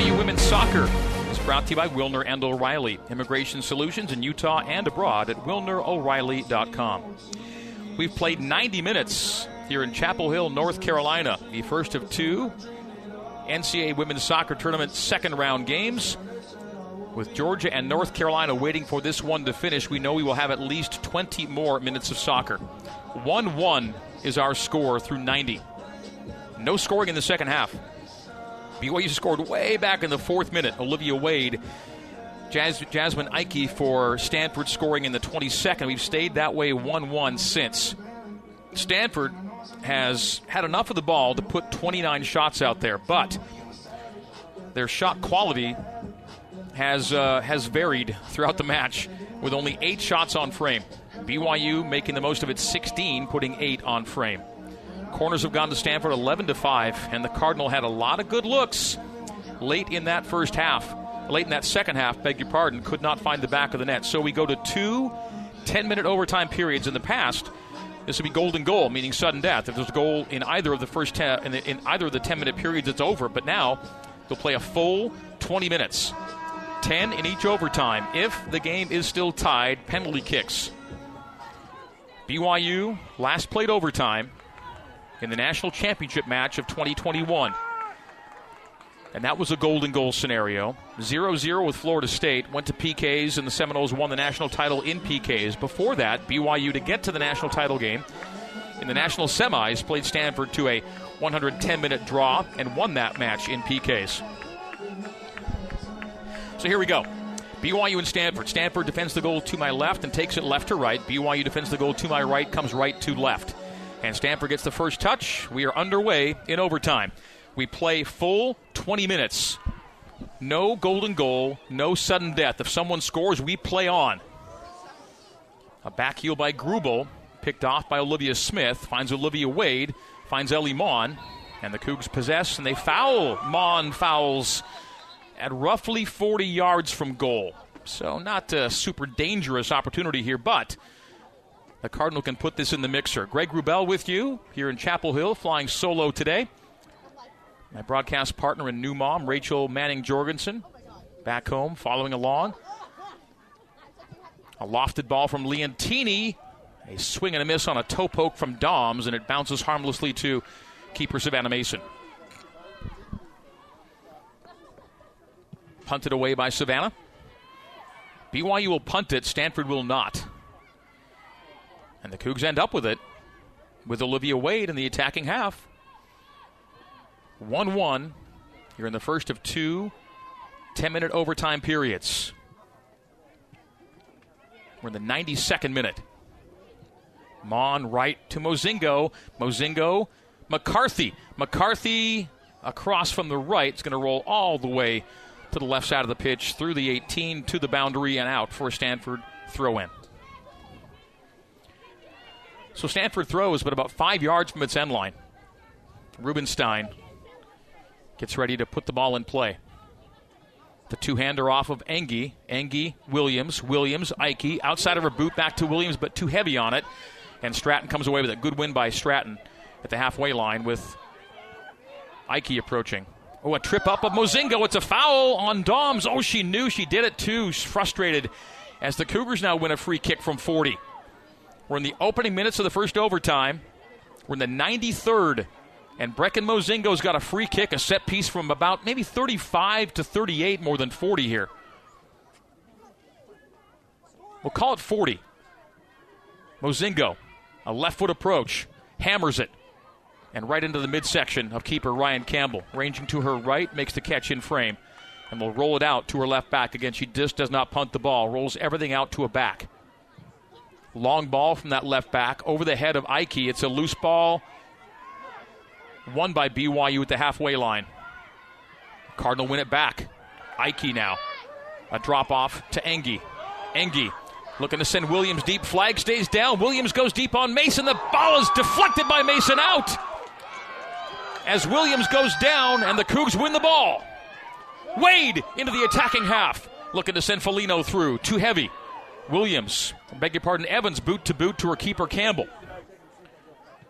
BYU Women's Soccer is brought to you by Wilner and O'Reilly. Immigration solutions in Utah and abroad at WilnerO'Reilly.com. We've played 90 minutes here in Chapel Hill, North Carolina, the first of two NCAA Women's Soccer Tournament second round games. With Georgia and North Carolina waiting for this one to finish, we know we will have at least 20 more minutes of soccer. 1 1 is our score through 90. No scoring in the second half. BYU scored way back in the fourth minute. Olivia Wade, Jas- Jasmine Ike for Stanford scoring in the 22nd. We've stayed that way 1 1 since. Stanford has had enough of the ball to put 29 shots out there, but their shot quality has uh, has varied throughout the match with only eight shots on frame. BYU making the most of its 16, putting eight on frame. Corners have gone to Stanford 11 to 5, and the Cardinal had a lot of good looks late in that first half. Late in that second half, beg your pardon, could not find the back of the net. So we go to two 10 minute overtime periods in the past. This would be golden goal, meaning sudden death. If there's a goal in either of the first 10, in, the, in either of the 10 minute periods, it's over. But now they'll play a full 20 minutes, 10 in each overtime. If the game is still tied, penalty kicks. BYU last played overtime in the national championship match of 2021. And that was a golden goal scenario. 0 0 with Florida State. Went to PKs, and the Seminoles won the national title in PKs. Before that, BYU, to get to the national title game in the national semis, played Stanford to a 110 minute draw and won that match in PKs. So here we go. BYU and Stanford. Stanford defends the goal to my left and takes it left to right. BYU defends the goal to my right, comes right to left. And Stanford gets the first touch. We are underway in overtime. We play full 20 minutes. No golden goal, no sudden death. If someone scores, we play on. A back heel by Grubel, picked off by Olivia Smith, finds Olivia Wade, finds Ellie Mon, and the Cougs possess, and they foul. Mon fouls at roughly 40 yards from goal. So, not a super dangerous opportunity here, but the Cardinal can put this in the mixer. Greg Wrubell with you here in Chapel Hill, flying solo today. My broadcast partner and new mom, Rachel Manning Jorgensen, back home following along. A lofted ball from Leontini. A swing and a miss on a toe poke from Doms, and it bounces harmlessly to keeper Savannah Mason. Punted away by Savannah. BYU will punt it, Stanford will not. And the Cougs end up with it with Olivia Wade in the attacking half. 1 1 here in the first of two 10 minute overtime periods. We're in the 92nd minute. Mon right to Mozingo. Mozingo, McCarthy. McCarthy across from the right. It's going to roll all the way to the left side of the pitch through the 18 to the boundary and out for a Stanford throw in. So Stanford throws, but about five yards from its end line. Rubenstein gets ready to put the ball in play. The two hander off of Engie. Engie, Williams, Williams, Ike. Outside of her boot, back to Williams, but too heavy on it. And Stratton comes away with a good win by Stratton at the halfway line with Ike approaching. Oh, a trip up of Mozingo. It's a foul on Doms. Oh, she knew she did it too. She's frustrated as the Cougars now win a free kick from 40. We're in the opening minutes of the first overtime. We're in the 93rd. And Brecken Mozingo's got a free kick, a set piece from about maybe 35 to 38, more than 40 here. We'll call it 40. Mozingo, a left foot approach, hammers it, and right into the midsection of keeper Ryan Campbell. Ranging to her right, makes the catch in frame, and will roll it out to her left back. Again, she just does not punt the ball, rolls everything out to a back. Long ball from that left back over the head of Ike. It's a loose ball won by BYU at the halfway line. Cardinal win it back. Ike now. A drop off to Engie. Engie looking to send Williams deep. Flag stays down. Williams goes deep on Mason. The ball is deflected by Mason out. As Williams goes down and the Cougs win the ball. Wade into the attacking half. Looking to send Felino through. Too heavy. Williams, beg your pardon, Evans boot to boot to her keeper Campbell.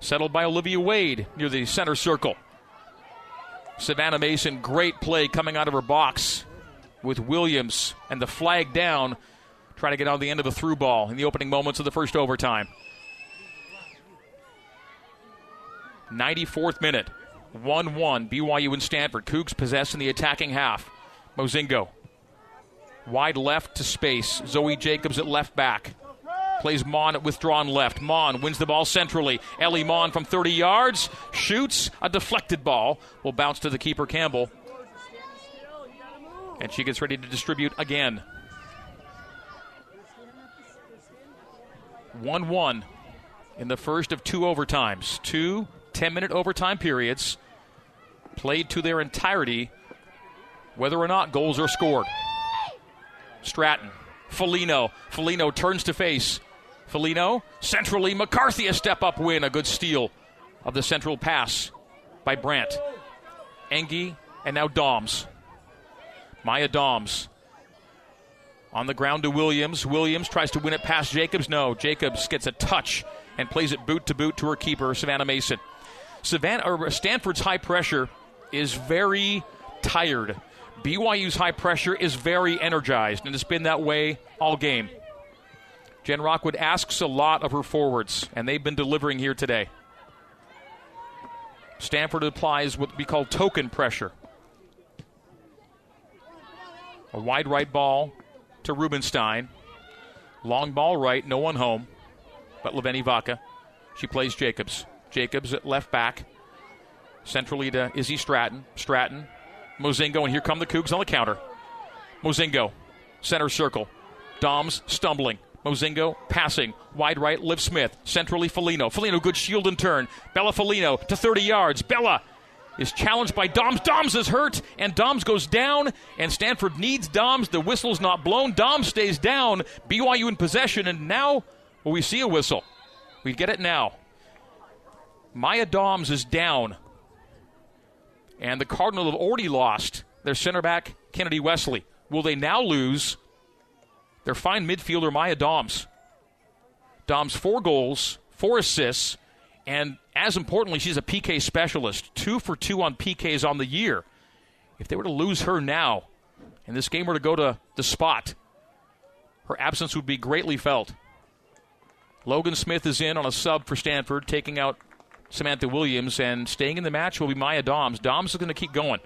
Settled by Olivia Wade near the center circle. Savannah Mason, great play coming out of her box with Williams and the flag down, trying to get on the end of a through ball in the opening moments of the first overtime. 94th minute, 1 1, BYU and Stanford. Cougs possess in the attacking half. Mozingo. Wide left to space. Zoe Jacobs at left back. Plays Mon at withdrawn left. Mon wins the ball centrally. Ellie Mon from 30 yards shoots a deflected ball. Will bounce to the keeper Campbell. And she gets ready to distribute again. 1 1 in the first of two overtimes. Two 10 minute overtime periods played to their entirety, whether or not goals are scored. Stratton, Felino. Felino turns to face. Felino, centrally, McCarthy a step up win, a good steal of the central pass by Brandt. Engie, and now Doms. Maya Doms on the ground to Williams. Williams tries to win it past Jacobs. No, Jacobs gets a touch and plays it boot to boot to her keeper, Savannah Mason. Savannah or Stanford's high pressure is very tired. BYU's high pressure is very energized, and it's been that way all game. Jen Rockwood asks a lot of her forwards, and they've been delivering here today. Stanford applies what we call token pressure. A wide right ball to Rubenstein. Long ball right, no one home, but Laveni Vaka. She plays Jacobs. Jacobs at left back. Centrally to Izzy Stratton. Stratton, Mozingo, and here come the Cougs on the counter. Mozingo, center circle. Doms stumbling. Mozingo passing. Wide right, Liv Smith. Centrally, Felino. Felino, good shield and turn. Bella Felino to 30 yards. Bella is challenged by Doms. Doms is hurt, and Doms goes down, and Stanford needs Doms. The whistle's not blown. Doms stays down. BYU in possession, and now we see a whistle. We get it now. Maya Doms is down. And the Cardinal have already lost their center back, Kennedy Wesley. Will they now lose their fine midfielder, Maya Doms? Doms, four goals, four assists, and as importantly, she's a PK specialist. Two for two on PKs on the year. If they were to lose her now, and this game were to go to the spot, her absence would be greatly felt. Logan Smith is in on a sub for Stanford, taking out Samantha Williams, and staying in the match will be Maya Doms. Doms is going to keep going.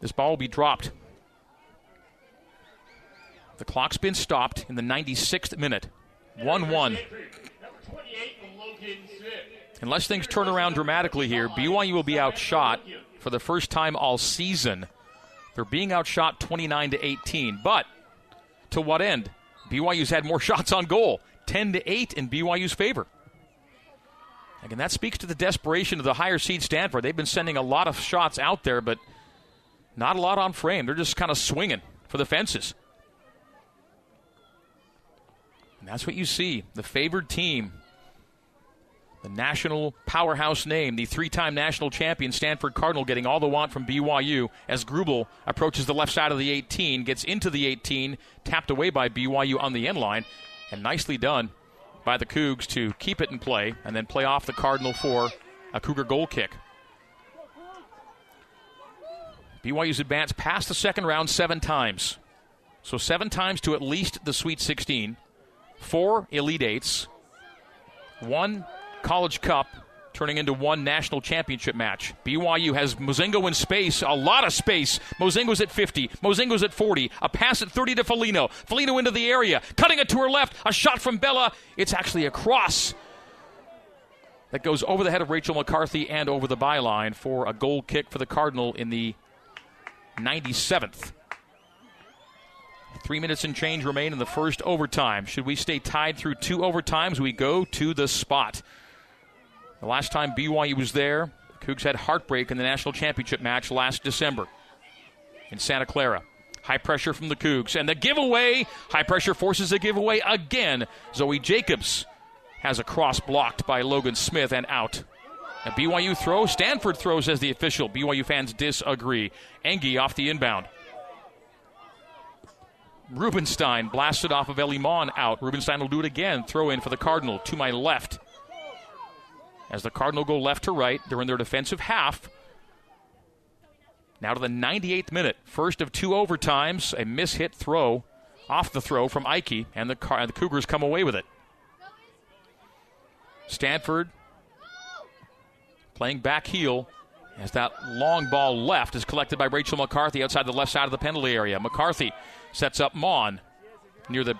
This ball will be dropped. The clock's been stopped in the 96th minute. 1 1. Unless things turn around dramatically here, BYU will be outshot for the first time all season. They're being outshot 29 to 18. But to what end? BYU's had more shots on goal, 10 to 8 in BYU's favor. Again, that speaks to the desperation of the higher seed Stanford. They've been sending a lot of shots out there, but not a lot on frame. They're just kind of swinging for the fences. And that's what you see. The favored team, the national powerhouse name, the three time national champion Stanford Cardinal getting all the want from BYU as Grubel approaches the left side of the 18, gets into the 18, tapped away by BYU on the end line, and nicely done by the Cougs to keep it in play and then play off the Cardinal for a Cougar goal kick. BYU's advanced past the second round seven times. So seven times to at least the Sweet 16, four Elite Eights, one College Cup, turning into one national championship match. BYU has Mozingo in space, a lot of space. Mozingo's at 50, Mozingo's at 40, a pass at 30 to Felino. Felino into the area, cutting it to her left, a shot from Bella. It's actually a cross that goes over the head of Rachel McCarthy and over the byline for a goal kick for the Cardinal in the 97th. Three minutes and change remain in the first overtime. Should we stay tied through two overtimes, we go to the spot. The last time BYU was there, Cougs had heartbreak in the national championship match last December in Santa Clara. High pressure from the Cougs. And the giveaway, high pressure forces a giveaway again. Zoe Jacobs has a cross blocked by Logan Smith and out. A BYU throw, Stanford throws as the official. BYU fans disagree. Engie off the inbound. Rubenstein blasted off of Ellie Mon out. Rubenstein will do it again. Throw in for the Cardinal to my left. As the Cardinal go left to right, they're in their defensive half. Now to the 98th minute. First of two overtimes, a mishit throw off the throw from Ike, and the, Car- the Cougars come away with it. Stanford playing back heel as that long ball left is collected by Rachel McCarthy outside the left side of the penalty area. McCarthy sets up Mon near the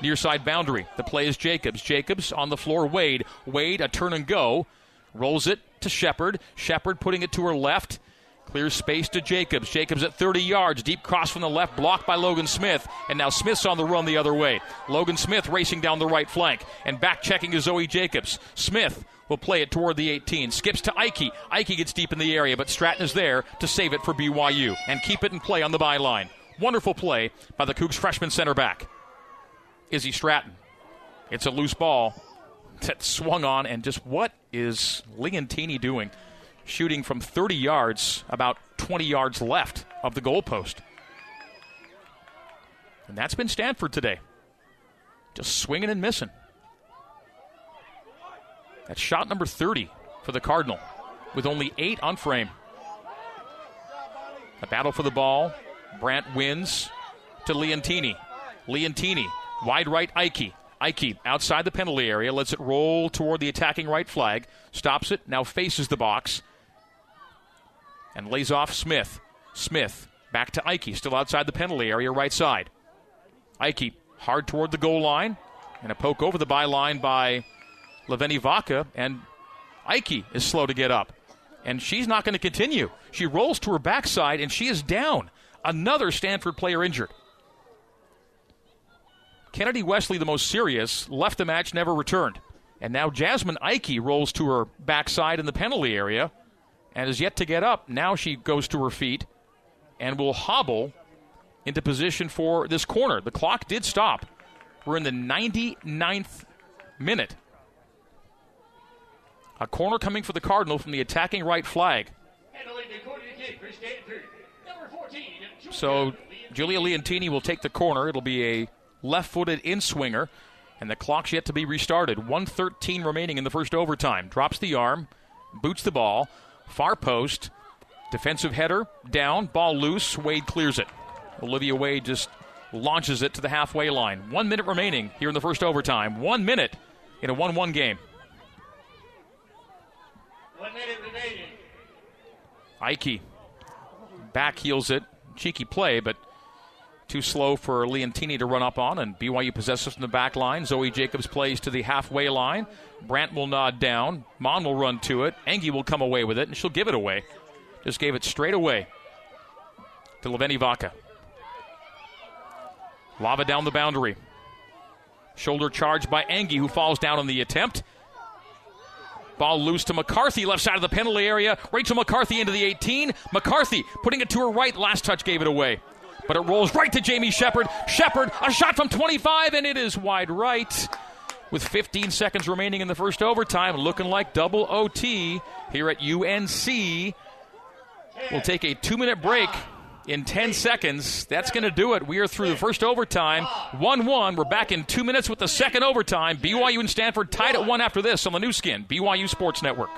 near side boundary. The play is Jacobs. Jacobs on the floor. Wade. Wade, a turn and go. Rolls it to Shepard. Shepard putting it to her left. Clears space to Jacobs. Jacobs at 30 yards. Deep cross from the left, blocked by Logan Smith. And now Smith's on the run the other way. Logan Smith racing down the right flank. And back checking is Zoe Jacobs. Smith will play it toward the 18. Skips to Ike. Ike gets deep in the area, but Stratton is there to save it for BYU and keep it in play on the byline. Wonderful play by the Cougs freshman center back, Izzy Stratton. It's a loose ball that swung on, and just what is Leontini doing? Shooting from 30 yards, about 20 yards left of the goalpost. And that's been Stanford today. Just swinging and missing. That's shot number 30 for the Cardinal, with only eight on frame. A battle for the ball. Brant wins to Leontini. Leontini, wide right, Ike. Ike outside the penalty area, lets it roll toward the attacking right flag, stops it, now faces the box, and lays off Smith. Smith back to Ike, still outside the penalty area, right side. Ike hard toward the goal line, and a poke over the byline by Laveni Vaka, and Ike is slow to get up. And she's not going to continue. She rolls to her backside, and she is down. Another Stanford player injured. Kennedy Wesley, the most serious, left the match, never returned. And now Jasmine Ike rolls to her backside in the penalty area and is yet to get up. Now she goes to her feet and will hobble into position for this corner. The clock did stop. We're in the 99th minute. A corner coming for the Cardinal from the attacking right flag. So Julia Leontini will take the corner. It'll be a left footed in swinger, and the clock's yet to be restarted. 113 remaining in the first overtime. Drops the arm, boots the ball, far post, defensive header, down, ball loose. Wade clears it. Olivia Wade just launches it to the halfway line. One minute remaining here in the first overtime. One minute in a 1 1 game. One minute remaining. Ike back heels it. Cheeky play, but too slow for Leontini to run up on, and BYU possesses from the back line. Zoe Jacobs plays to the halfway line. Brant will nod down. Mon will run to it. Engie will come away with it, and she'll give it away. Just gave it straight away to Laveni Vaka. Lava down the boundary. Shoulder charge by Engie, who falls down on the attempt. Ball loose to McCarthy, left side of the penalty area. Rachel McCarthy into the 18. McCarthy putting it to her right. Last touch gave it away. But it rolls right to Jamie Shepard. Shepard, a shot from 25, and it is wide right. With 15 seconds remaining in the first overtime, looking like double OT here at UNC. We'll take a two minute break in 10 seconds. That's going to do it. We are through the first overtime. 1 1. We're back in two minutes with the second overtime. BYU and Stanford tied at one after this on the Nu Skin, BYU Sports Network.